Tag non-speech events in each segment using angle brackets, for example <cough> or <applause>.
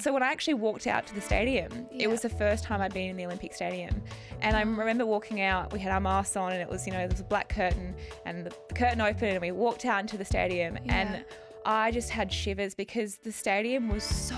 So when I actually walked out to the stadium, Yeah. it was the first time I'd been in the Olympic Stadium. And I mm. remember walking out, we had our masks on and it was, you know, there was a black curtain and the curtain opened and we walked out into the stadium Yeah. and I just had shivers because the stadium was so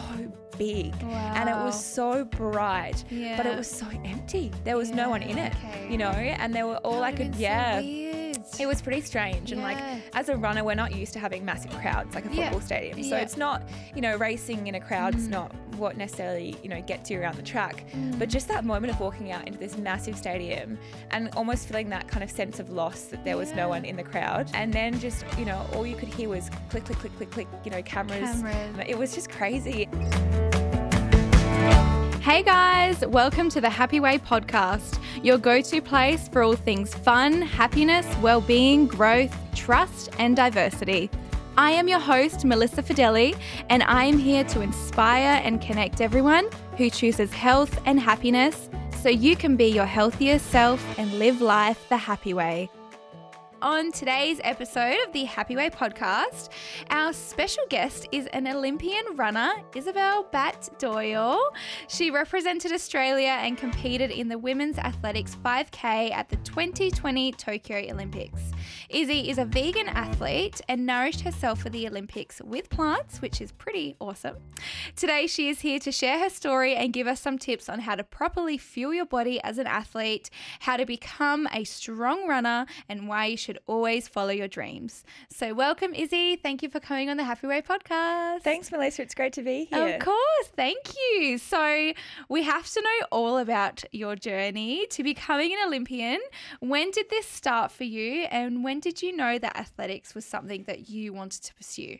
big and it was so bright, but it was so empty. There was no one in it, okay. you know, and they were all That I could, so yeah. weird. It was pretty strange. And Yeah. like as a runner, we're not used to having massive crowds like a Yeah. football stadium. So Yeah. it's not, you know, racing in a crowd is Mm. not what necessarily, you know, gets you around the track. Mm. But just that moment of walking out into this massive stadium and almost feeling that kind of sense of loss that there was Yeah. no one in the crowd. And then just, you know, all you could hear was click, click, click, click, click, you know, cameras. Cameras. It was just crazy. Hey guys, welcome to the Happy Way podcast, your go to place for all things fun, happiness, well being, growth, trust, and diversity. I am your host, Melissa Fideli, and I am here to inspire and connect everyone who chooses health and happiness so you can be your healthiest self and live life the happy way. On today's episode of the Happy Way podcast, our special guest is an Olympian runner, Isabel Batt Doyle. She represented Australia and competed in the women's athletics 5K at the 2020 Tokyo Olympics. Izzy is a vegan athlete and nourished herself for the Olympics with plants, which is pretty awesome. Today, she is here to share her story and give us some tips on how to properly fuel your body as an athlete, how to become a strong runner, and why you should always follow your dreams. So, welcome, Izzy. Thank you for coming on the Happy Way podcast. Thanks, Melissa. It's great to be here. Of course, thank you. So, we have to know all about your journey to becoming an Olympian. When did this start for you, and when did you know that athletics was something that you wanted to pursue?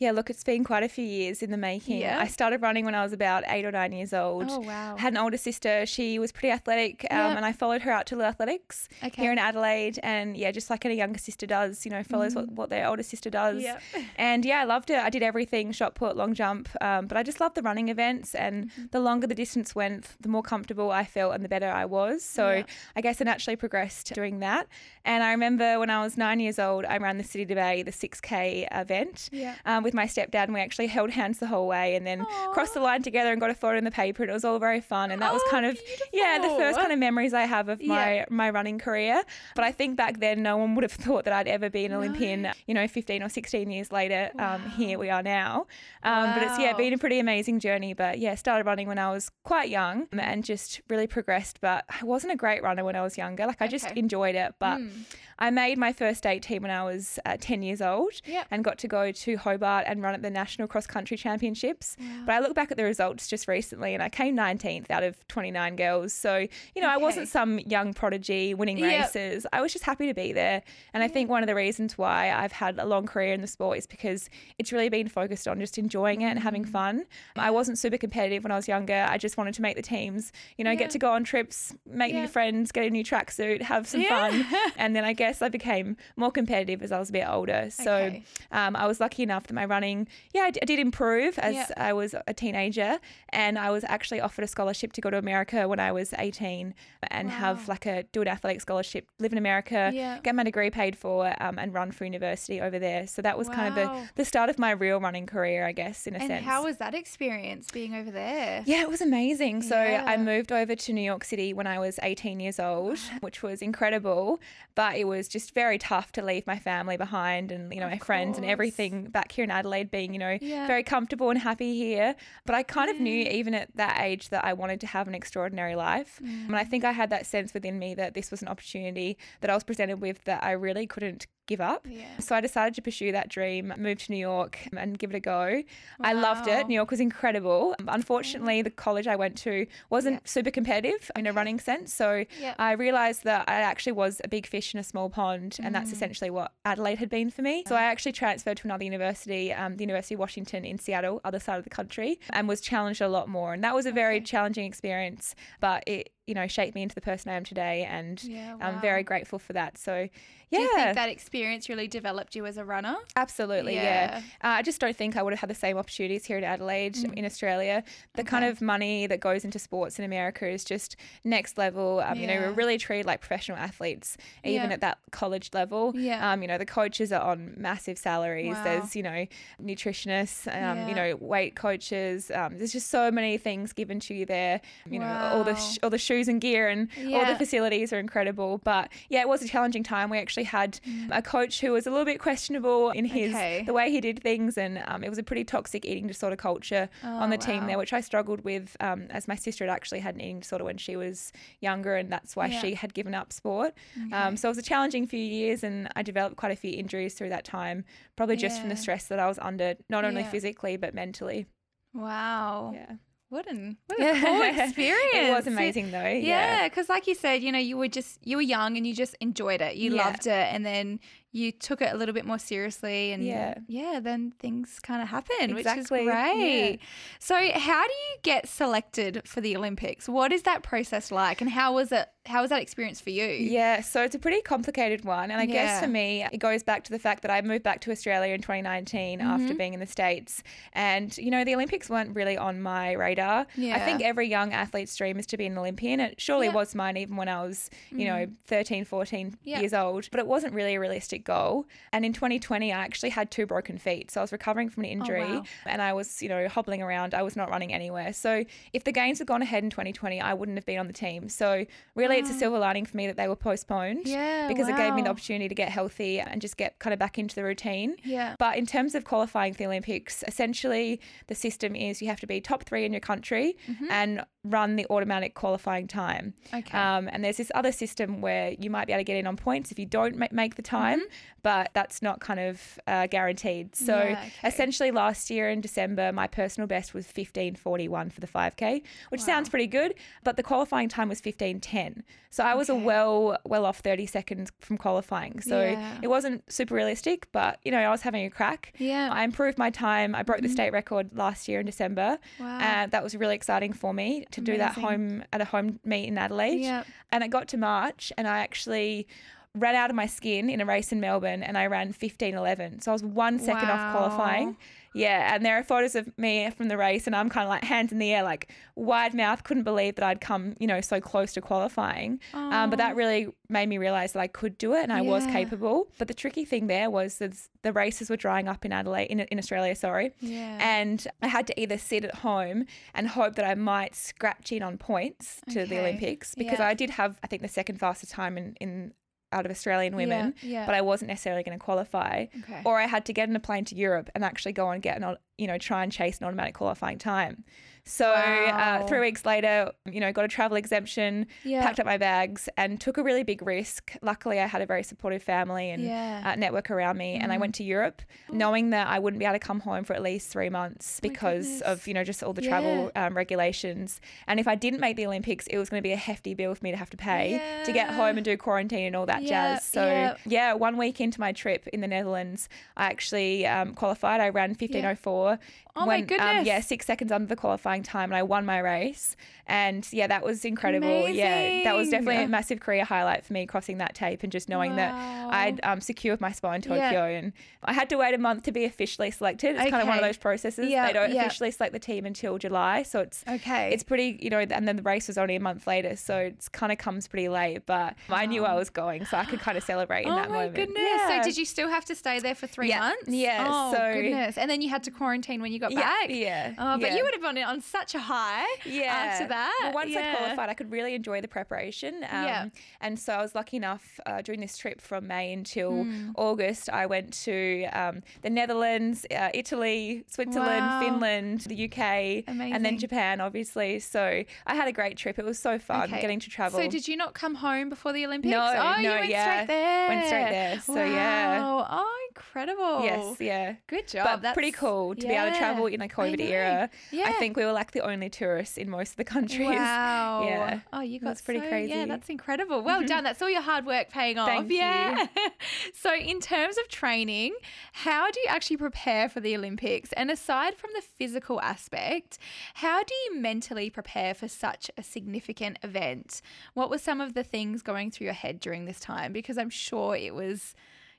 Yeah, look, it's been quite a few years in the making. Yeah. I started running when I was about eight or nine years old. Oh, wow. I had an older sister. She was pretty athletic, um, Yeah. and I followed her out to the athletics Okay. here in Adelaide. And yeah, just like any younger sister does, you know, follows what, what their older sister does. Mm. Yeah. <laughs> And yeah, I loved it. I did everything shot put, long jump. Um, but I just loved the running events. And Mm-hmm. the longer the distance went, the more comfortable I felt and the better I was. So Yeah. I guess I naturally progressed doing that. And I remember when I was nine years old, I ran the City to Bay, the 6K event Yeah. um, with my stepdad, and we actually held hands the whole way and then Aw. crossed the line together and got a photo in the paper. And it was all very fun. And that was Oh, kind of, yeah, the first kind of memories I have of my, Yeah. my running career. But I think back then, no one would have <laughs> thought that I'd ever be an Olympian, you know, 15 or 16 years later. Um, here we are now. Um, But it's, yeah, been a pretty amazing journey. But yeah, started running when I was quite young and just really progressed. But I wasn't a great runner when I was younger. Like, I just Okay. enjoyed it. But Mm. I made my first state team when I was uh, 10 years old Yep. and got to go to Hobart and run at the National Cross Country Championships. Wow. But I look back at the results just recently and I came 19th out of 29 girls. So, you know, I wasn't some young prodigy winning Yep. races. I was just happy to be there. And I think one of the reasons why I've had a long career in the sport is because it's really been focused on just enjoying it and having fun. I wasn't super competitive when I was younger. I just wanted to make the teams, you know, Yeah. get to go on trips, make Yeah. new friends, get a new tracksuit, have some fun. <laughs> And then I guess I became more competitive as I was a bit older. So Okay. um, I was lucky enough that my running, yeah, I, d- I did improve as Yeah. I was a teenager. And I was actually offered a scholarship to go to America when I was 18 and have like a do an athletic scholarship, live in America, Yeah. get my degree paid for, um, and run for university over there. So that was kind of the, the start of my real running career, I guess, in a And sense. how was that experience being over there? Yeah, it was amazing. So I moved over to New York City when I was 18 years old, which was incredible, but it was just very tough to leave my family behind and, you know, Of my friends and everything back here in Adelaide being, you know, Yeah. very comfortable and happy here. But I kind of knew even at that age that I wanted to have an extraordinary life. Mm. And I think I had that sense within me that this was an opportunity that I was presented with that I really couldn't give up. Yeah. So I decided to pursue that dream, move to New York and give it a go. I loved it. New York was incredible. Unfortunately, the college I went to wasn't Yeah. super competitive in a running sense. So Yeah. I realized that I actually was a big fish in a small pond, and that's Mm. essentially what Adelaide had been for me. So I actually transferred to another university, um, the University of Washington in Seattle, other side of the country, and was challenged a lot more. And that was a very Okay. challenging experience, but it you know, shaped me into the person I am today. And Yeah, I'm very grateful for that. So, yeah. Do you think that experience really developed you as a runner? Absolutely, yeah. Uh, I just don't think I would have had the same opportunities here in Adelaide, in Australia. The kind Mm. Of money that goes into sports in America is just next level. Um, You know, we're really treated like professional athletes, even Yeah. at that college level. Yeah. Um, you know, the coaches are on massive salaries. Wow. There's, you know, nutritionists, um, Yeah. you know, weight coaches. Um, there's just so many things given to you there. You know, all the Wow. sh- all the shoes and gear and all the facilities are incredible. But yeah, it was a challenging time. We actually had a coach who was a little bit questionable in his Mm. Okay. the way he did things, and um, it was a pretty toxic eating disorder culture on the Oh, team there, which I struggled with. Um, as my sister had actually had an eating disorder when she was younger, and that's why Yeah. she had given up sport. Um, so it was a challenging few years, and I developed quite a few injuries through that time, probably just from the stress that I was under, not only Yeah. physically but mentally. Wow. Yeah, What an what a cool experience. <laughs> it was amazing though. Yeah. Yeah, because like you said, you know, you were just you were young and you just enjoyed it. You Yeah. loved it, and then you took it a little bit more seriously, and Yeah. yeah, then things kind of happened, which Exactly, is yeah. great. So, how do you get selected for the Olympics? What is that process like, and how was it? How was that experience for you? Yeah, so it's a pretty complicated one. And I guess for me, it goes back to the fact that I moved back to Australia in 2019 Mm-hmm. after being in the States. And, you know, the Olympics weren't really on my radar. Yeah. I think every young athlete's dream is to be an Olympian. It surely Yeah. Was mine even when I was, you know, 13, 14 Yeah. years old. But it wasn't really a realistic goal. And in 2020, I actually had two broken feet. So I was recovering from an oh, injury Oh, wow. and I was, you know, hobbling around. I was not running anywhere. So if the games had gone ahead in 2020, I wouldn't have been on the team. So really, it's a ah. silver lining for me that they were postponed. Oh. Yeah, Because it gave me the opportunity to get healthy and just get kind of back into the routine. Yeah. But in terms of qualifying for the Olympics, essentially the system is you have to be top three in your country mm-hmm. and run the automatic qualifying time. Mm-hmm. Okay. Um, and there's this other system where you might be able to get in on points if you don't ma- make the time, but that's not kind of uh, guaranteed. So Mm-hmm. Yeah, okay. essentially, last year in December, my personal best was 15:41 for the 5k, which sounds pretty good, but the qualifying time was 15:10. So I was a well well off 30 seconds from qualifying. So Yeah. it wasn't super realistic, but you know I was having a crack. Yeah. I improved my time. I broke the state record last year in December. Wow. And that was really exciting for me to do that home at a home meet in Adelaide. Yep. And it got to March and I actually ran out of my skin in a race in Melbourne and I ran 15:11. So I was 1 second off qualifying. Yeah, and there are photos of me from the race and I'm kind of like hands in the air like wide mouth, couldn't believe that I'd come, you know, so close to qualifying. Um, but that really made me realize that I could do it and I was capable. But the tricky thing there was that the races were drying up in Adelaide in, in Australia, sorry. Yeah. And I had to either sit at home and hope that I might scratch in on points to the Olympics because Yeah. I did have, I think, the second fastest time in, in out of Australian women, yeah. but I wasn't necessarily going to qualify. Okay. Or I had to get on a plane to Europe and actually go and get an, you know, try and chase an automatic qualifying time. So Wow. uh, three weeks later, you know, got a travel exemption, Yeah. packed up my bags, and took a really big risk. Luckily, I had a very supportive family and Yeah. Mm. uh, network around me, and I went to Europe, knowing that I wouldn't be able to come home for at least three months because of you know just all the travel um, regulations. And if I didn't make the Olympics, it was going to be a hefty bill for me to have to pay to get home and do quarantine and all that Yeah, jazz. So yeah. yeah, one week into my trip in the Netherlands, I actually um, qualified. I ran 15:04. Oh my when, Um, goodness. yeah, six seconds under the qualifying time, and I won my race. And yeah, that was incredible. Yeah, that was definitely a massive career highlight for me crossing that tape and just knowing that I'd um, secured my spot in Yeah. Tokyo. And I had to wait a month to be officially selected. It's kind of one of those processes. Yeah, they don't yeah. officially select the team until July, so it's Okay. it's pretty, you know, and then the race was only a month later, so it's kind of comes pretty late. But I knew I was going, so I could kind of celebrate in oh that my moment. goodness. Yeah. So did you still have to stay there for three Yeah. months? Yeah, Oh so- goodness. And then you had to quarantine when you got back. yeah, Oh, but yeah. you would have gone on such a high yeah. after that. Well, once yeah. I qualified, I could really enjoy the preparation. Um, Yeah. And so I was lucky enough uh, during this trip from May until Hmm. August, I went to um, the Netherlands, uh, Italy, Switzerland, Wow. Finland, the UK, and then Japan, obviously. So I had a great trip. It was so fun Okay. getting to travel. So did you not come home before the Olympics? No, oh, you no, went yeah. straight there. Went straight there. So, yeah. Wow. Oh incredible. Yes, yeah. Good job. But That's pretty cool to be able to travel in a COVID era. Yeah. I think we were like the only tourists in most of the countries. <laughs> Wow. Yeah. Oh, you got That's pretty so- crazy. Yeah, that's incredible. Well mm-hmm. done. That's all your hard work paying off. Thank yeah. <laughs> so, in terms of training, how do you actually prepare for the Olympics? And aside from the physical aspect, how do you mentally prepare for such a significant event? What were some of the things going through your head during this time? Because I'm sure it was,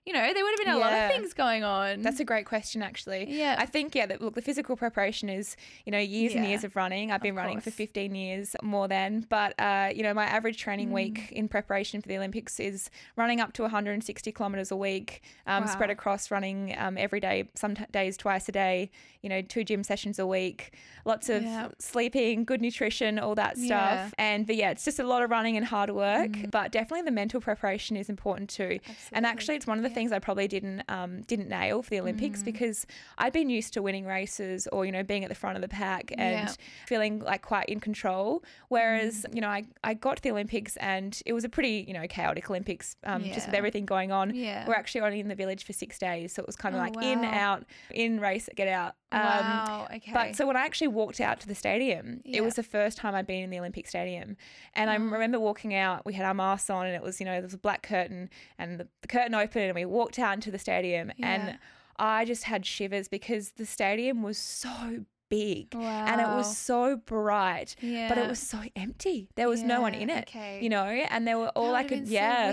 you know, there would have been a lot of things going on. That's a great question, actually. Yeah. I think, yeah, that, look, the physical preparation is, you know, years and years of running. I've been running for 15 years more than. But, uh, you know, my average training Mm. week in preparation for the Olympics is running up to 160 kilometres a week, um, spread across running um, every day, some t- days twice a day, you know, two gym sessions a week, lots of Yeah. sleeping, good nutrition, all that stuff. Yeah. Mm. And, but yeah, it's just a lot of running and hard work. But definitely the mental preparation is important too. And actually, it's one of the things I probably didn't um, didn't nail for the Olympics Mm. because I'd been used to winning races or you know being at the front of the pack and Yeah. feeling like quite in control. Whereas you know I, I got to the Olympics and it was a pretty you know chaotic Olympics um, just with everything going on. Yeah. We're actually only in the village for six days, so it was kind of Oh, like in out in race get out. Um, wow. Okay. but so when I actually walked out to the stadium, Yeah. it was the first time I'd been in the Olympic Stadium. And I Oh. remember walking out, we had our masks on and it was, you know, there was a black curtain and the, the curtain opened and we walked out into the stadium Yeah. and I just had shivers because the stadium was so big and it was so bright, but it was so empty. There was no one in it, okay. you know, and there were all That I could, been so yeah.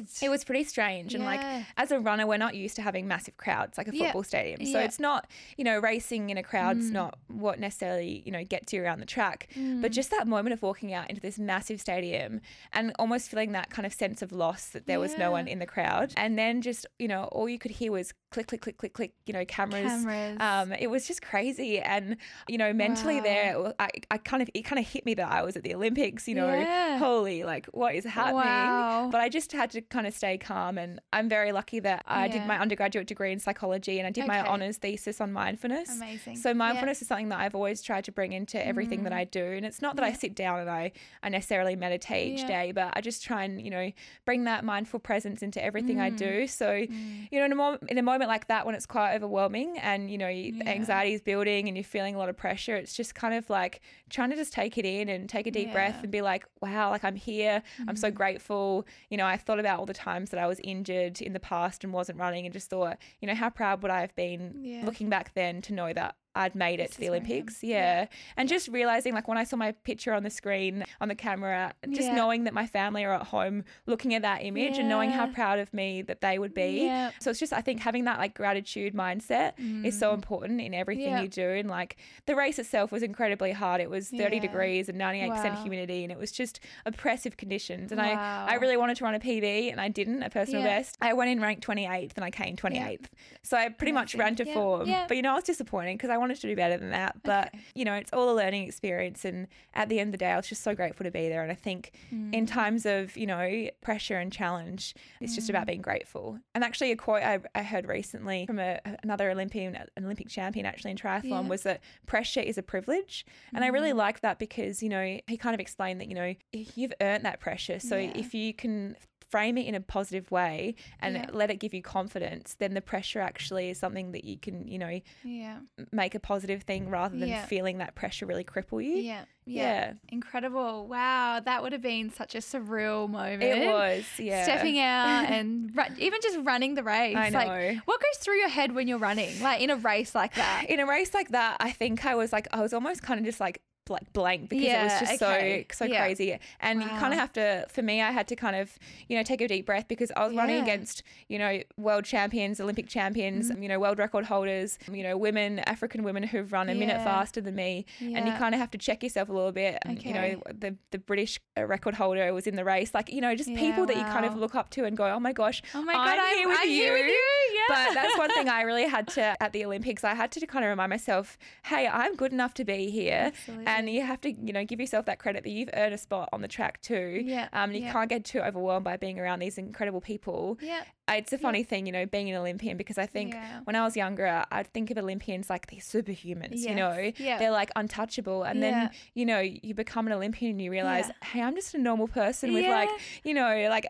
Weird. It was pretty strange. And like as a runner, we're not used to having massive crowds like a Yeah. football stadium. So Yeah. it's not, you know, racing in a crowd's Mm. not what necessarily, you know, gets you around the track. Mm. But just that moment of walking out into this massive stadium and almost feeling that kind of sense of loss that there was no one in the crowd. And then just, you know, all you could hear was click, click, click, click, click, you know, cameras. Cameras. Um, it was just crazy. And, you know, mentally Wow. there, I, I kind of, it kind of hit me that I was at the Olympics, you know, Yeah. holy, like what is happening? Wow. But I just had to kind of stay calm. And I'm very lucky that I did my undergraduate degree in psychology and I did my honours thesis on mindfulness. Amazing. So Yeah. mindfulness is something that I've always tried to bring into everything that mm. I do. And it's not that I sit down and I, I necessarily meditate each day, but I just try and, you know, bring that mindful presence into everything I Mm. do. So, mm. you know, in a, mo- in a moment like that when it's quite overwhelming and, you know, Yeah. anxiety is building and you're feeling a lot of pressure, it's just kind of like trying to just take it in and take a deep breath Yeah. And be like, wow, like I'm here. I'm so mm. grateful. You know, I thought about all the times that I was injured in the past and wasn't running and just thought, you know, how proud would I have been Yeah. looking back then to know that I'd made it This to the is where I am. Olympics. Yeah. Yeah. And just realizing, like, when I saw my picture on the screen, on the camera, just Yeah. knowing that my family are at home looking at that image and knowing how proud of me that they would be. So it's just, I think having that like gratitude mindset is so important in everything Mm. You do. And like the race itself was incredibly hard. It was 30 Yeah. degrees and 98% Wow. humidity and it was just oppressive conditions. And I, Wow. I really wanted to run a PB and I didn't, a personal best. I went in ranked 28th and I came 28th. So I pretty much ran to form. But you know, I was disappointed because I wanted to do better than that. But Okay. you know, it's all a learning experience. And at the end of the day, I was just so grateful to be there. And I think Mm. in times of, you know, pressure and challenge, it's just Mm. about being grateful. And actually, a quote I, I heard recently from a, another Olympian, an Olympic champion actually in triathlon Yeah. was that pressure is a privilege. And I really like that because, you know, he kind of explained that, you know, you've earned that pressure. So Yeah. if you can frame it in a positive way and Yeah. let it give you confidence, then the pressure actually is something that you can, you know, Yeah. make a positive thing rather than Yeah. feeling that pressure really cripple you. Yeah. Yeah. Incredible. Wow. That would have been such a surreal moment. It was, yeah. Stepping out <laughs> and even just running the race. I Like, know. what goes through your head when you're running? Like in a race like that? in a race like that, I think I was like, I was almost kind of just like like blank because it was just okay. so so Yeah. crazy and you kind of have to for me I had to kind of you know take a deep breath because I was running against you know world champions Olympic champions Mm-hmm. you know world record holders you know women African women who've run a minute faster than me and you kind of have to check yourself a little bit and you know the the British uh, record holder was in the race like you know just Yeah, people that you kind of look up to and go oh my gosh Oh my I'm God. I'm here with I'm you here with you. Yeah. but that's one thing I really had to at the Olympics. I had to kind of remind myself, hey, I'm good enough to be here, Absolutely. and you have to, you know, give yourself that credit that you've earned a spot on the track too. Yeah, Um, and you yeah. can't get too overwhelmed by being around these incredible people. Yeah. It's a funny thing, you know, being an Olympian because I think Yeah. when I was younger, I'd think of Olympians like these superhumans, you know, Yeah. they're like untouchable. And Yeah. then, you know, you become an Olympian and you realize, Yeah. hey, I'm just a normal person with like, you know, like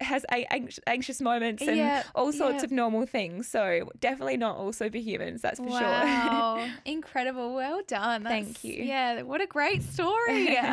has anxious moments and Yeah. all sorts Yeah. of normal things. So definitely not all superhumans, that's for sure. Wow. <laughs> Incredible. Well done. Thank you. Yeah, what a great story. <laughs>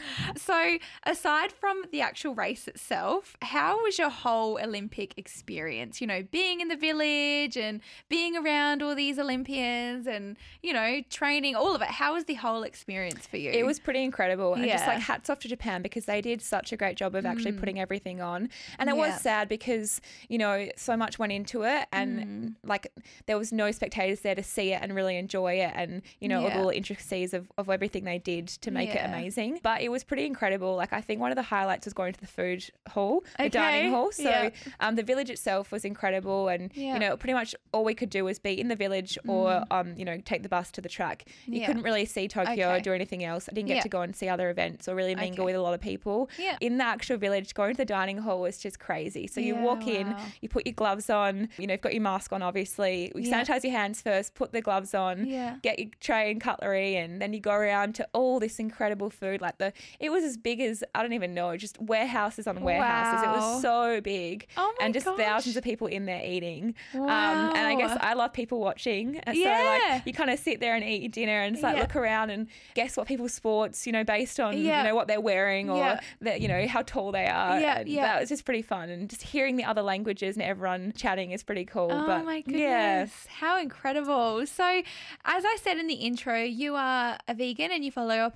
<laughs> so, aside from the actual race itself, how was your whole Olympic experience? You know, being in the village and being around all these Olympians and, you know, training, all of it. How was the whole experience for you? It was pretty incredible. And just Yeah. Mm. like hats off to Japan because they did such a great job of actually putting everything on. And it Yeah. was sad because, you know, so much went into it and Mm. like there was no spectators there to see it and really enjoy it and, you know, all the intricacies of, of everything they did to make Yeah. it amazing. But it was pretty incredible. Like I think one of the highlights was going to the food hall, the dining hall. So Yeah. um, the village itself was incredible and, Yeah. you know, pretty much all we could do was be in the village or, um, you know, take the bus to the track. You Mm. Yeah. couldn't really see Tokyo or do anything else. I didn't get Yeah. to go and see other events or really mingle Okay. with a lot of people. Yeah. In the actual village, going to the dining hall was just crazy. So you Yeah, walk in, you put your gloves on, you know, you've got your mask on, obviously. You Yeah. sanitize your hands first, put the gloves on, Yeah. get your tray and cutlery, and then you go around to all this incredible food. Like the, it was as big as, I don't even know, just warehouses on warehouses. It was so big. Oh my and just thousands of people in there eating. Um, and I guess I love people watching. So Yeah. like you kind of sit there and eat your dinner and just like Yeah. look around and guess what people's sports, you know, based on you know what they're wearing or that you know how tall they are. Yeah, and yeah. That was just pretty fun and just hearing the other languages and everyone chatting is pretty cool. Oh but my goodness. yeah. How incredible. So, as I said in the intro, you are a vegan and you follow a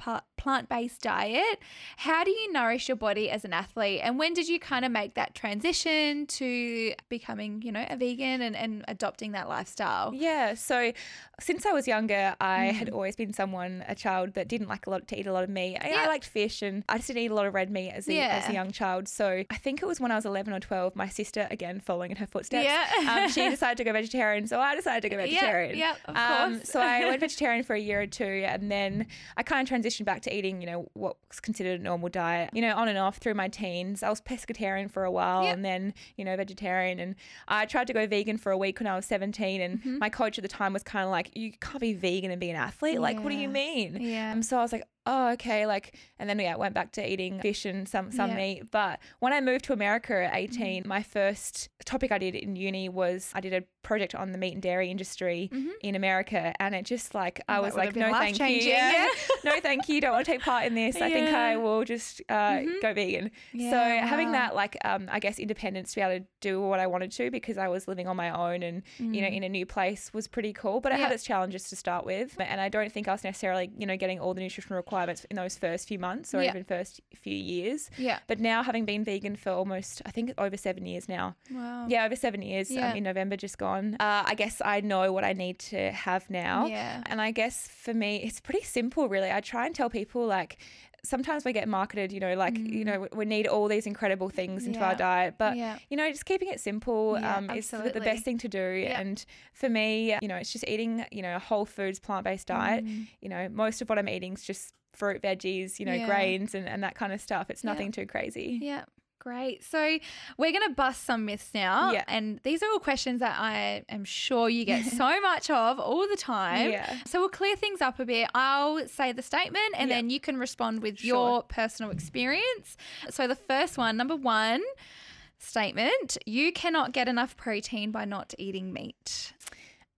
plant based diet. How do you nourish your body as an athlete? And when did you kind of make that transition to becoming, you know, a vegan and, and adopting that lifestyle? Yeah, so since I was younger, I had Mm. always been someone, a child that didn't like a lot to eat a lot of meat. I, Yeah. I liked fish, and I just didn't eat a lot of red meat as a, as a young child. So I think it was when I was eleven or twelve. My sister, again following in her footsteps, Yeah. um, <laughs> she decided to go vegetarian. So I decided to go Yeah, vegetarian. yeah, of Um, course. so I went <laughs> vegetarian for a year or two, and then I kind of transitioned back to eating, you know, what's considered a normal diet. You know, on and off through my teens. I was pescatarian for a while, Yeah. and then you know vegetarian, and I tried to go vegan for a week when I was seventeen, and Mm-hmm. my coach at the time was kind of like, "You can't be vegan and be an athlete. Like, what do you mean?" Yeah. And so I was like, "Oh, okay." Like, and then yeah, went back to eating fish and some some Yeah. meat. But when I moved to America at 18 my first topic I did in uni was I did a project on the meat and dairy industry in America, and it just like I Mm-hmm. that was like, "No, thank you." life-changing, Yeah. <laughs> no, thank you. Don't want to take part in this. I think I will just uh, go vegan. so Yeah, having that like um, I guess independence to be able to do what I wanted to because I was living on my own and you know in a new place was pretty cool. But it had Mm. Its challenges to start with, and I don't think I was necessarily you know getting all the nutritional requirements in those first few months or Yeah. even first few years. Yeah. But now having been vegan for almost I think over seven years now. Wow. Yeah, over seven years. Yeah. Um, in November, just gone. Uh, I guess I know what I need to have now. Yeah. And I guess for me, it's pretty simple, really. I try and tell people like. Sometimes we get marketed, you know, like you know, we- need all these incredible things into Mm. Yeah. our diet, but Yeah. you know, just keeping it simple Yeah, um, is the- best thing to do. Yeah. And for me, you know, it's just eating, you know, a whole foods plant based diet. You know, most of what I'm eating is just fruit, veggies, you know, Yeah. grains, and, and that kind of stuff. It's Yeah. nothing too crazy. Yeah. Great. So we're going to bust some myths now. Yeah. And these are all questions that I am sure you get so <laughs> much of all the time. Yeah. So we'll clear things up a bit. I'll say the statement and Yeah. then you can respond with Sure. your personal experience. So the first one, number one statement you cannot get enough protein by not eating meat.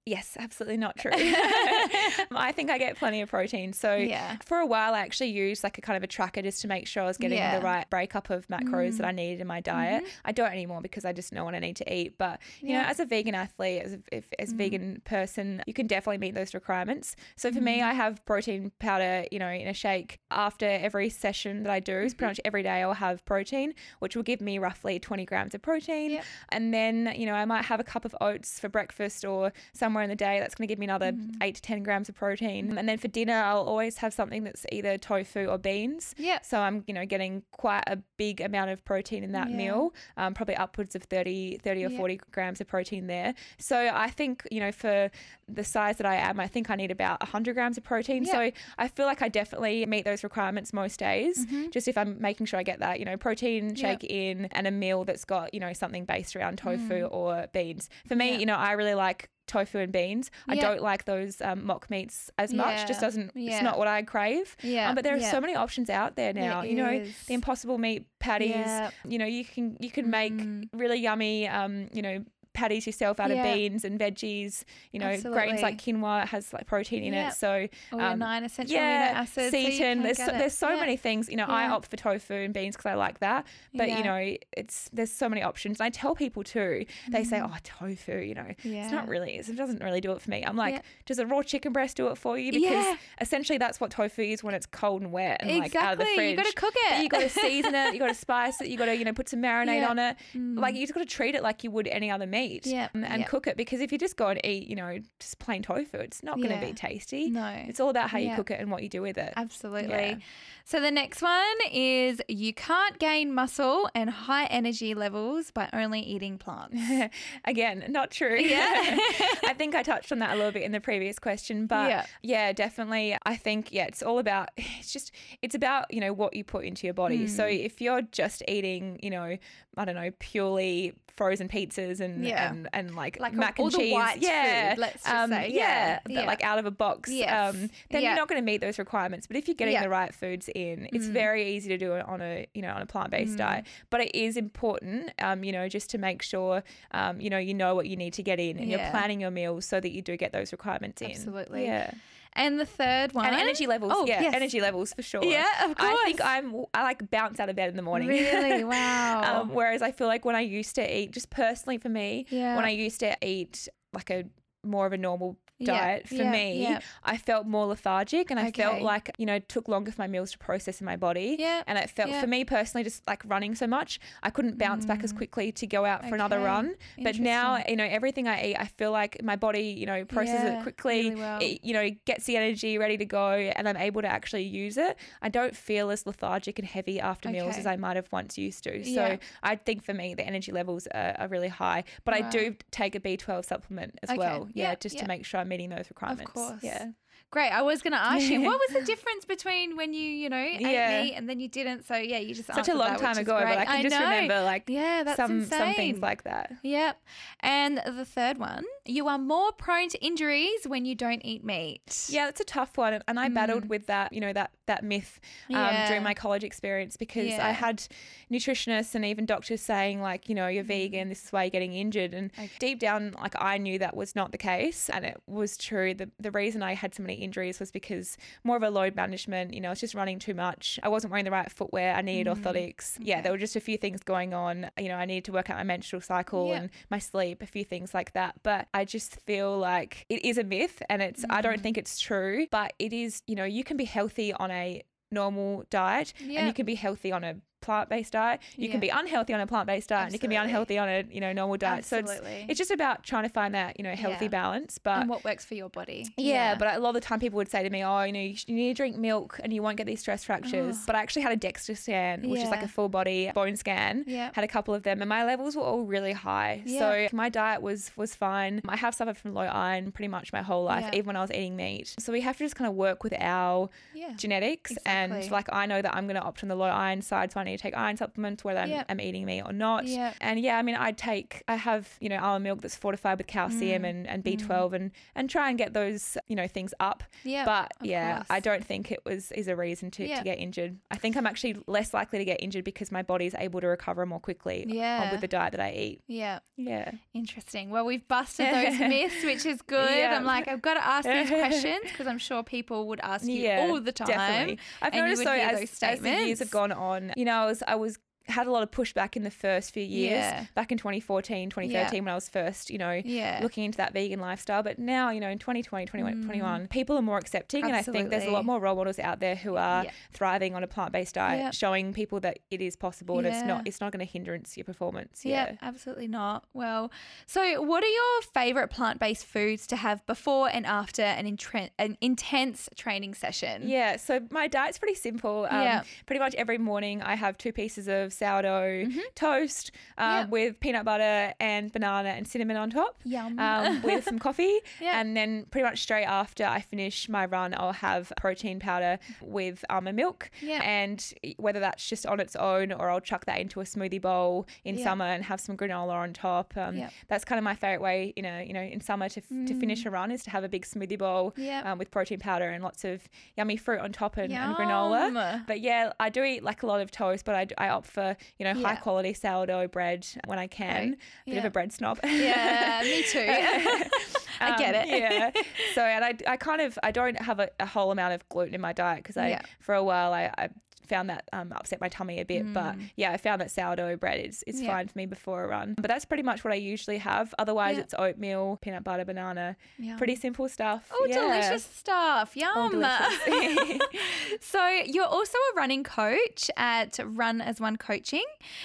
Yes, absolutely not true. <laughs> I think I get plenty of protein. So Yeah. for a while, I actually used like a kind of a tracker just to make sure I was getting Yeah. Mm-hmm. the right breakup of macros that I needed in my diet. I don't anymore because I just know what I need to eat. But you know, Yeah. Mm. as a vegan athlete, as a, if, as a vegan person, you can definitely meet those requirements. So for Mm-hmm. me, I have protein powder, you know, in a shake after every session that I do. So Mm-hmm. pretty much every day I'll have protein, which will give me roughly 20 grams of protein. Yep. And then, you know, I might have a cup of oats for breakfast or somewhere in the day. That's going to give me another Mm-hmm. eight to 10 grams of protein. And then for dinner, I'll always have something that's either tofu or beans. Yep. So I'm, you know, getting quite a big amount of protein in that Yeah. meal, um, probably upwards of 30, 30 or Yeah. 40 grams of protein there. So I think, you know, for the size that I am, I think I need about 100 grams of protein. Yeah. So I feel like I definitely meet those requirements most days, just if I'm making sure I get that, you know, protein Mm-hmm. Yeah. shake in and a meal that's got, you know, something based around tofu or beans. For me, Mm. Yeah. you know, I really like tofu and beans. I don't like those um, mock meats as much. Just doesn't. Yeah. It's not what I crave. Yeah. Um, but there are Yeah. so many options out there now. you know, is. the impossible meat patties. Yeah. You know, you can you can make Mm. really yummy. Um, you know. Patties yourself out Yeah. of beans and veggies. You know, grains like quinoa has like protein in Yep. it. So All um, nine essential yeah, amino acids. so Seitan. can there's so, there's so Yeah. many things. You know, I opt for tofu and beans because I like that. But you know, it's there's so many options. And I tell people too. They say, "Oh, tofu." You know, it's Mm. Not really. It doesn't really do it for me. I'm like, does a raw chicken breast do it for you? Because essentially that's what tofu is when it's cold and wet and like out of the Exactly. fridge. You gotta cook But it. You got to <laughs> season it. You got to spice it. You got to you know put some marinade on it. Like you just got to treat it like you would any other meat. Yeah. And, and Yeah. cook it because if you just go and eat, you know, just plain tofu, it's not going to Yeah. be tasty. No. It's all about how you cook it and what you do with it. Absolutely. So the next one is you can't gain muscle and high energy levels by only eating plants. <laughs> Again, not true. Yeah. <laughs> I <laughs> think I touched on that a little bit in the previous question, but Yeah. yeah. definitely. I think yeah, it's all about <sighs> it's just it's about, you know, what you put into your body. So Hmm. if you're just eating, you know, I don't know, purely frozen pizzas and Yeah. and, and like, Like mac all and cheese, yeah, food, let's just um, say. yeah, Yeah. like out of a box, Yes. um, then you're not going to meet those requirements. But if you're getting the right foods in, it's Mm. very easy to do it on a you know on a plant based diet. But it is important, um, you know, just to make sure, um, you know, you know what you need to get in, and you're planning your meals so that you do get those requirements in. Absolutely. yeah. And the third one. And energy levels, Oh, yeah, yes. energy levels for sure. Yeah, of course. I think. I'm, I like bounce out of bed in the morning. Really? <laughs> Wow. um, whereas I feel like when I used to eat, just personally for me, Yeah. when I used to eat like a more of a normal Yeah, diet for yeah, me, yeah. I felt more lethargic and I felt like, you know, it took longer for my meals to process in my body. Yeah, And it felt yeah. for me personally just like running so much, I couldn't bounce back as quickly to go out for another Mm. Run. But now, you know, everything I eat, I feel like my body, you know, processes Yeah, it quickly, really well. it, you know, gets the energy ready to go and I'm able to actually use it. I don't feel as lethargic and heavy after meals as I might have once used to. So Yeah. I think for me, the energy levels are, are really high. But I do take a B12 supplement as Okay. well. Yeah, Yeah, just yeah. to make sure I'm meeting those requirements. Of course. Yeah. Great. I was going to ask you, what was the <laughs> difference between when you, you know, ate Yeah. meat and then you didn't? So yeah, you just Such a long that, time ago, but. I can just know. remember like Yeah, that's some insane. some things like that. Yep. And the third one, you are more prone to injuries when you don't eat meat. Yeah, that's a tough one, and I battled with that, you know, that that myth um, Mm. Yeah. during my college experience because Yeah. I had nutritionists and even doctors saying like, you know, you're vegan, this is why you're getting injured, and Mm. Okay. deep down, like I knew that was not the case, and it was true. The the reason I had so many injuries was because more of a load management. You know, I was just running too much. I wasn't wearing the right footwear. I needed orthotics. Yeah, Mm. Okay. there were just a few things going on. You know, I needed to work out my menstrual cycle Yeah. and my sleep, a few things like that. But I just feel like it is a myth and it's, I Mm. don't think it's true, but it is, you know, you can be healthy on a normal diet and you can be healthy on a plant-based diet you Yeah. can be unhealthy on a plant-based diet and you can be unhealthy on a you know normal diet so it's, it's just about trying to find that you know healthy Yeah. balance but and what works for your body. yeah, but a lot of the time people would say to me, "Oh, you know, you, need to drink milk and you won't get these stress fractures." Oh. But I actually had a DEXA scan, which is like a full body bone scan. Yeah. Had a couple of them, and my levels were all really high. Yeah. So my diet was was fine. I have suffered from low iron pretty much my whole life, even when I was eating meat. So we have to just kind of work with our genetics and like I know that I'm going to opt on the low iron side, so I need to take iron supplements whether I'm. I'm eating meat or not. Yeah. And yeah, I mean, I take, I have, you know, almond milk that's fortified with calcium Mm. and, and B12 and, and try and get those, you know, things up. Yeah, But yeah, course. I don't think it was, is a reason to, Yeah. to get injured. I think I'm actually less likely to get injured because my body's able to recover more quickly Yeah. with the diet that I eat. Yeah. Yeah. Interesting. Well, we've busted <laughs> those myths, which is <laughs> good. I'm like, I've got to ask these questions because I'm sure people would ask you <laughs> all the time. Definitely. I've noticed though as, those as the years have gone on, you know, I was, I was had a lot of pushback in the first few years Yeah. back in 2014 2013 when i was first you know Yeah. looking into that vegan lifestyle but now you know in 2020 2021 people are more accepting and i think there's a Mm. Lot more role models out there who are Yeah. thriving on a plant-based diet Yeah. showing people that it is possible and it's not it's not going to hindrance your performance Yeah, yeah absolutely not. Well, so what are your favorite plant based foods to have before and after an, intre- an intense training session? Yeah, so my diet's pretty simple. Um, Yeah. Pretty much every morning I have two pieces of sourdough toast um, Mm-hmm. With peanut butter and banana and cinnamon on top. Yum. Um, with some <laughs> coffee. Yeah. And then pretty much straight after I finish my run, I'll have protein powder with almond milk. Yeah. And whether that's just on its own or I'll chuck that into a smoothie bowl in summer and have some granola on top. Um. That's kind of my favorite way, you know, you know, in summer to, f- to finish a run is to have a big smoothie bowl Mm. Um, with protein powder and lots of yummy fruit on top and, and granola. But yeah, I do eat like a lot of toast, but I, I opt for for, you know, Yeah. high quality sourdough bread when I can. Right. Bit of a bread snob. Yeah, me too. <laughs> I get Um, it. yeah. <laughs> So, and I, I kind of, I don't have a, a whole amount of gluten in my diet because I, Yeah. for a while, I, I found that um, upset my tummy a bit. But yeah, I found that sourdough bread is, is Mm. Yeah. fine for me before a run. But that's pretty much what I usually have. Otherwise, Yeah. it's oatmeal, peanut butter, banana. Yum. Pretty simple stuff. Oh, yeah. delicious stuff. Yum. delicious. <laughs> <laughs> so, you're also a running coach at Run as One Coaching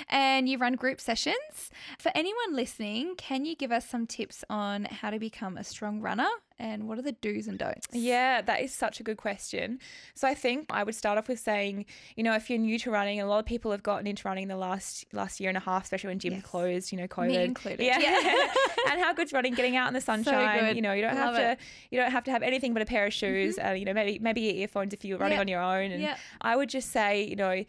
and you run group sessions. For anyone listening, can you give us some tips on how to become a strong runner and what are the do's and don'ts? Yeah, that is such a good question. So I think I would start off with saying, you know, if you're new to running, a lot of people have gotten into running the last last year and a half, especially when gyms Yes. closed, you know, COVID. included. Yeah. Yeah. <laughs> <laughs> and how good's running, getting out in the sunshine. good. You know, you don't have Love to it. you don't have to have anything but a pair of shoes. Uh, you know, maybe maybe your earphones if you're running Yep. on your own. And Yep. I would just say, you know,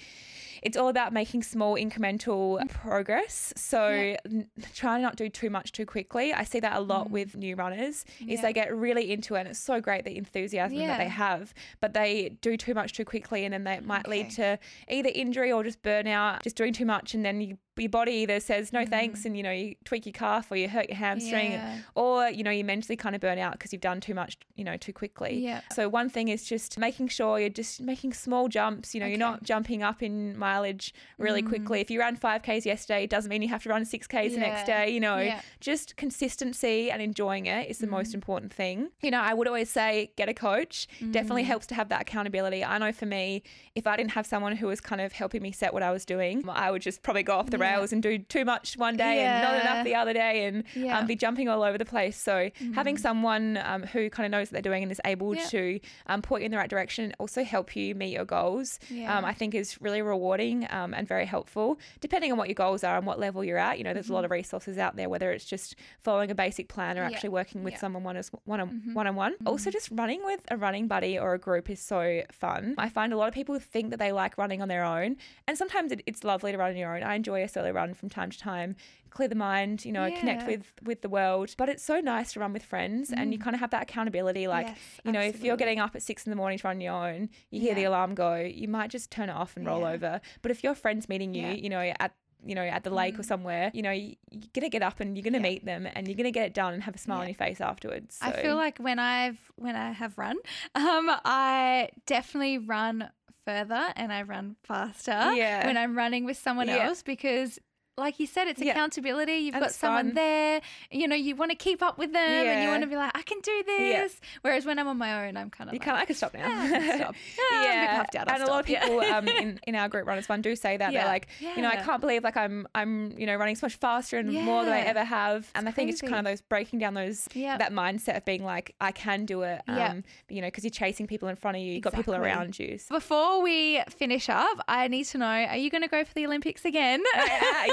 it's all about making small incremental progress. So Yeah. n- try not to do too much too quickly. I see that a lot with new runners is Mm. Yeah. they get really into it and it's so great the enthusiasm that they have, but they do too much too quickly and then that might lead to either injury or just burnout, just doing too much and then you your body either says no Mm. thanks and you know you tweak your calf or you hurt your hamstring Yeah. or you know you mentally kind of burn out because you've done too much you know too quickly Yeah. so one thing is just making sure you're just making small jumps you know you're Mm. not jumping up in mileage really quickly if you ran 5ks yesterday it doesn't mean you have to run 6ks the next day you know Yeah. just consistency and enjoying it is the Mm. most important thing you know i would always say get a coach Mm. definitely helps to have that accountability i know for me if i didn't have someone who was kind of helping me set what i was doing i would just probably go off the Yeah. rails and do too much one day and not enough the other day and Yeah. Mm-hmm. um, be jumping all over the place so having someone um, who kind of knows what they're doing and is able Yeah. to um, point you in the right direction and also help you meet your goals Yeah. um, i think is really rewarding um, and very helpful depending on what your goals are and what level you're at you know there's a lot of resources out there whether it's just following a basic plan or Mm-hmm. Yeah. actually working with Yeah. Mm-hmm. someone one on one on one also just running with a running buddy or a group is so fun i find a lot of people think that they like running on their own and sometimes it, it's lovely to run on your own i enjoy a solo run from time to time clear the mind you know connect with with the world but it's so nice to run with friends and you kind of have that accountability like Mm. Yes, you know if you're getting up at six in the morning to run your own you hear the alarm go you might just turn it off and roll Yeah. over but if your friends meeting you Yeah. you know at you know at the lake or somewhere you know you, you're gonna get up and you're gonna Mm. Yeah. meet them and you're gonna get it done and have a smile on your face afterwards I feel like when I've when I have run, <laughs> um, I definitely run further and I run faster Yeah. when I'm running with someone Yeah. else because like you said, it's Yeah. accountability. You've And got someone fun. there. You know, you want to keep up with them and you want to be like, I can do this. Whereas when I'm on my own, I'm kind of You like, can't. I can stop now. "Ah, I can stop. <laughs> Ah, I'm a bit puffed out. And a lot of people um, in, in our group runners fun do say that Yeah. they're like, you know, I can't believe like I'm I'm you know running so much faster and more than I ever have. And I think it's kind of those breaking down those that mindset of being like I can do it. Um, you know, because you're chasing people in front of you. You've got people around you. So. Before we finish up, I need to know: Are you going to go for the Olympics again? <laughs>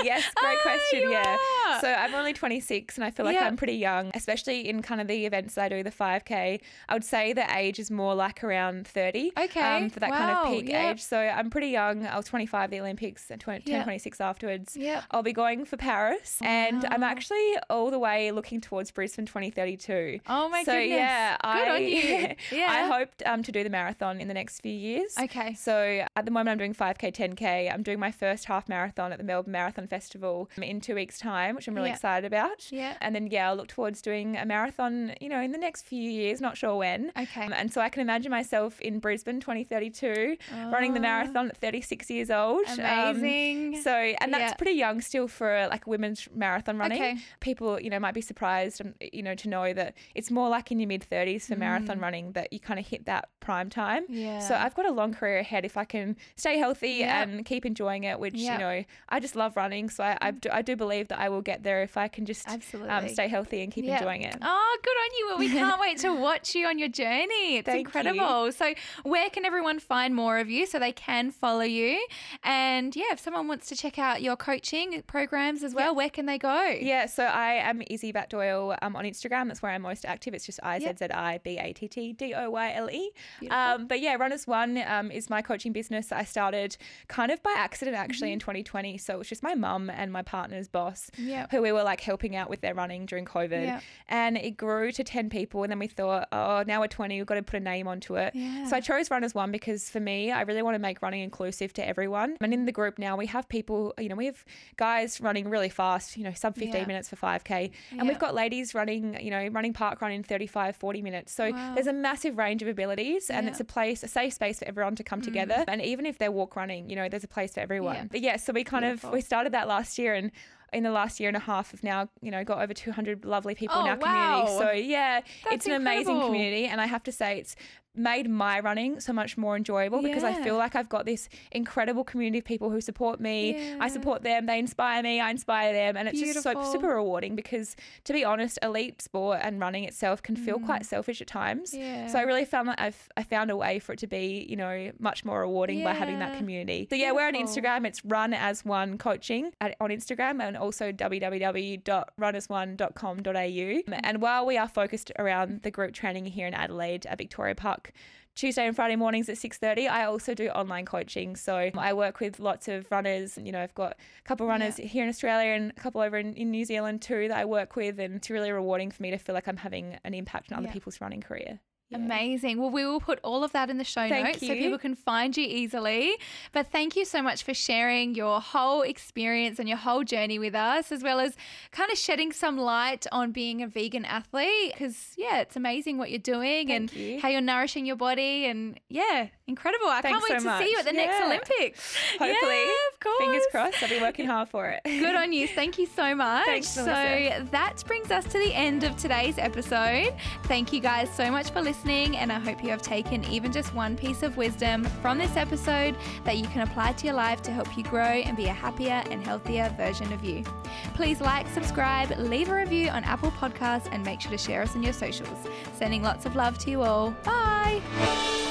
Yes, great Ah, question. Yeah. are. So I'm only 26 and I feel like Yep. I'm pretty young, especially in kind of the events that I do, the 5K. I would say the age is more like around 30 Okay. um, for that kind of peak Yep. age. So I'm pretty young. I was 25 the Olympics and 20, 10, Yep. 26 afterwards. Yep. I'll be going for Paris and I'm actually all the way looking towards Brisbane 2032. Oh my so goodness. yeah, Good I, on you. <laughs> Yeah. I hoped um, to do the marathon in the next few years. Okay. So at the moment, I'm doing 5K, 10K. I'm doing my first half marathon at the Melbourne Marathon Festival in two weeks' time, which I'm really Yeah. excited about. Yeah. And then, yeah, I'll look towards doing a marathon, you know, in the next few years, not sure when. Okay. Um, and so I can imagine myself in Brisbane 2032 running the Oh. marathon at 36 years old. Um, Amazing. so, and that's Yeah. pretty young still for like women's marathon running. Okay. People, you know, might be surprised, um, you know, to know that it's more like in your mid 30s for marathon running that you kind of hit that prime time. Yeah. So Mm. I've got a long career ahead if I can stay healthy Yep. and keep enjoying it, which, you know, I just love running. So I, I, do, I do believe that I will get there if I can just um, Absolutely. stay healthy and keep Yeah. enjoying it. Oh, good on you. Well, we can't wait to <laughs> watch you on your journey. It's Thank incredible. So, where can everyone find more of you so they can follow you? And yeah, if someone wants to check out your coaching programs as well, where can they go? Yeah, so I am Izzi Batt Doyle um, on Instagram. That's where I'm most active. It's just I Z Z I B A T T D O Y L E. Um, but yeah, Run as One um, is my coaching business. I started kind of by accident actually Mm-hmm. in 2020. So it was just my mum mum and my partner's boss, Yep. who we were like helping out with their running during COVID. Yep. And it grew to 10 people. And then we thought, oh, now we're 20, we've got to put a name onto it. Yeah. So I chose Run as One because for me, I really want to make running inclusive to everyone. And in the group now, we have people, you know, we have guys running really fast, you know, sub 15 Yeah. minutes for 5K. And we've got ladies running, you know, running park run in 35, 40 minutes. So Wow. there's a massive range of abilities and. Mm. it's a place, a safe space for everyone to come together. And even if they're walk running, you know, there's a place for everyone. But yeah, so we kind Beautiful. of, we started that last year and in the last year and a half have now, you know, got over 200 lovely people in Oh, our community. wow. So yeah, That's it's an amazing community. And I have to say, it's made my running so much more enjoyable because I feel like I've got this incredible community of people who support me. Yeah. I support them, they inspire me, I inspire them. And it's just so super rewarding because to be honest, elite sport and running itself can feel quite selfish at times. Mm. Yeah. So I really found that I've I found a way for it to be, you know, much more rewarding by having that community. So yeah, we're on Instagram. It's run as one coaching at, on Instagram and also www.runasone.com.au. And while we are focused around the group training here in Adelaide at Victoria Park, Tuesday and Friday mornings at 6:30 I also do online coaching. So I work with lots of runners. You know I've got a couple of runners here in Australia and a couple over in, in New Zealand too that I work with and it's really rewarding for me to feel like I'm having an impact on other Yeah. people's running career Yeah. Amazing. Well, we will put all of that in the show Thank notes so people can find you easily. But thank you so much for sharing your whole experience and your whole journey with us, as well as kind of shedding some light on being a vegan athlete. Because, yeah, it's amazing what you're doing Thank and you. how you're nourishing your body. And, yeah, incredible. I Thanks can't wait so to see you at the much. next Olympics. Hopefully. Yeah, of course. Fingers crossed. I'll be working hard for it. <laughs> Good on you. Thank you so much. Thanks, so Melissa. that brings us to the end of today's episode. Thank you guys so much for listening, and I hope you have taken even just one piece of wisdom from this episode that you can apply to your life to help you grow and be a happier and healthier version of you. Please like, subscribe, leave a review on Apple Podcasts, and make sure to share us on your socials. Sending lots of love to you all. Bye.